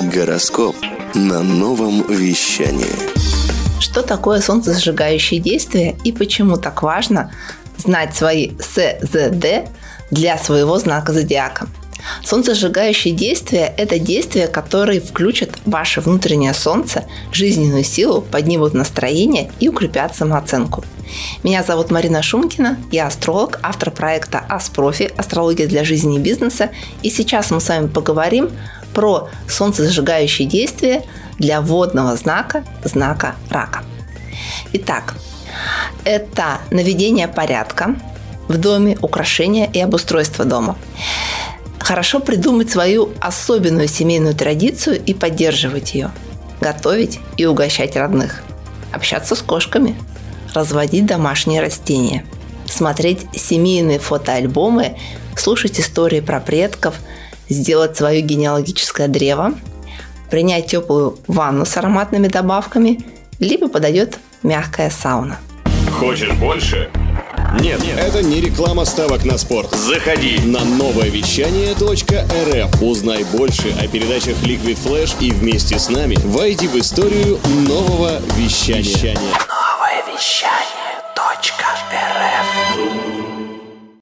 Гороскоп на новом вещании. Что такое солнцезажигающее действие и почему так важно знать свои СЗД для своего знака зодиака? Солнцезажигающие действия – это действия, которые включат ваше внутреннее солнце, жизненную силу, поднимут настроение и укрепят самооценку. Меня зовут Марина Шумкина, я астролог, автор проекта «Аспрофи. Астрология для жизни и бизнеса». И сейчас мы с вами поговорим про солнцезажигающие действия для водного знака, знака рака. Итак, это наведение порядка в доме, украшение и обустройство дома. Хорошо придумать свою особенную семейную традицию и поддерживать ее. Готовить и угощать родных. Общаться с кошками. Разводить домашние растения. Смотреть семейные фотоальбомы, слушать истории про предков, сделать свое генеалогическое древо, принять теплую ванну с ароматными добавками, либо подойдет мягкая сауна. Хочешь больше? Нет, нет, Это не реклама ставок на спорт. заходи. На новое вещание .рф. Узнай больше о передачах Liquid Flash и вместе с нами войди в историю нового вещания. Новое вещание.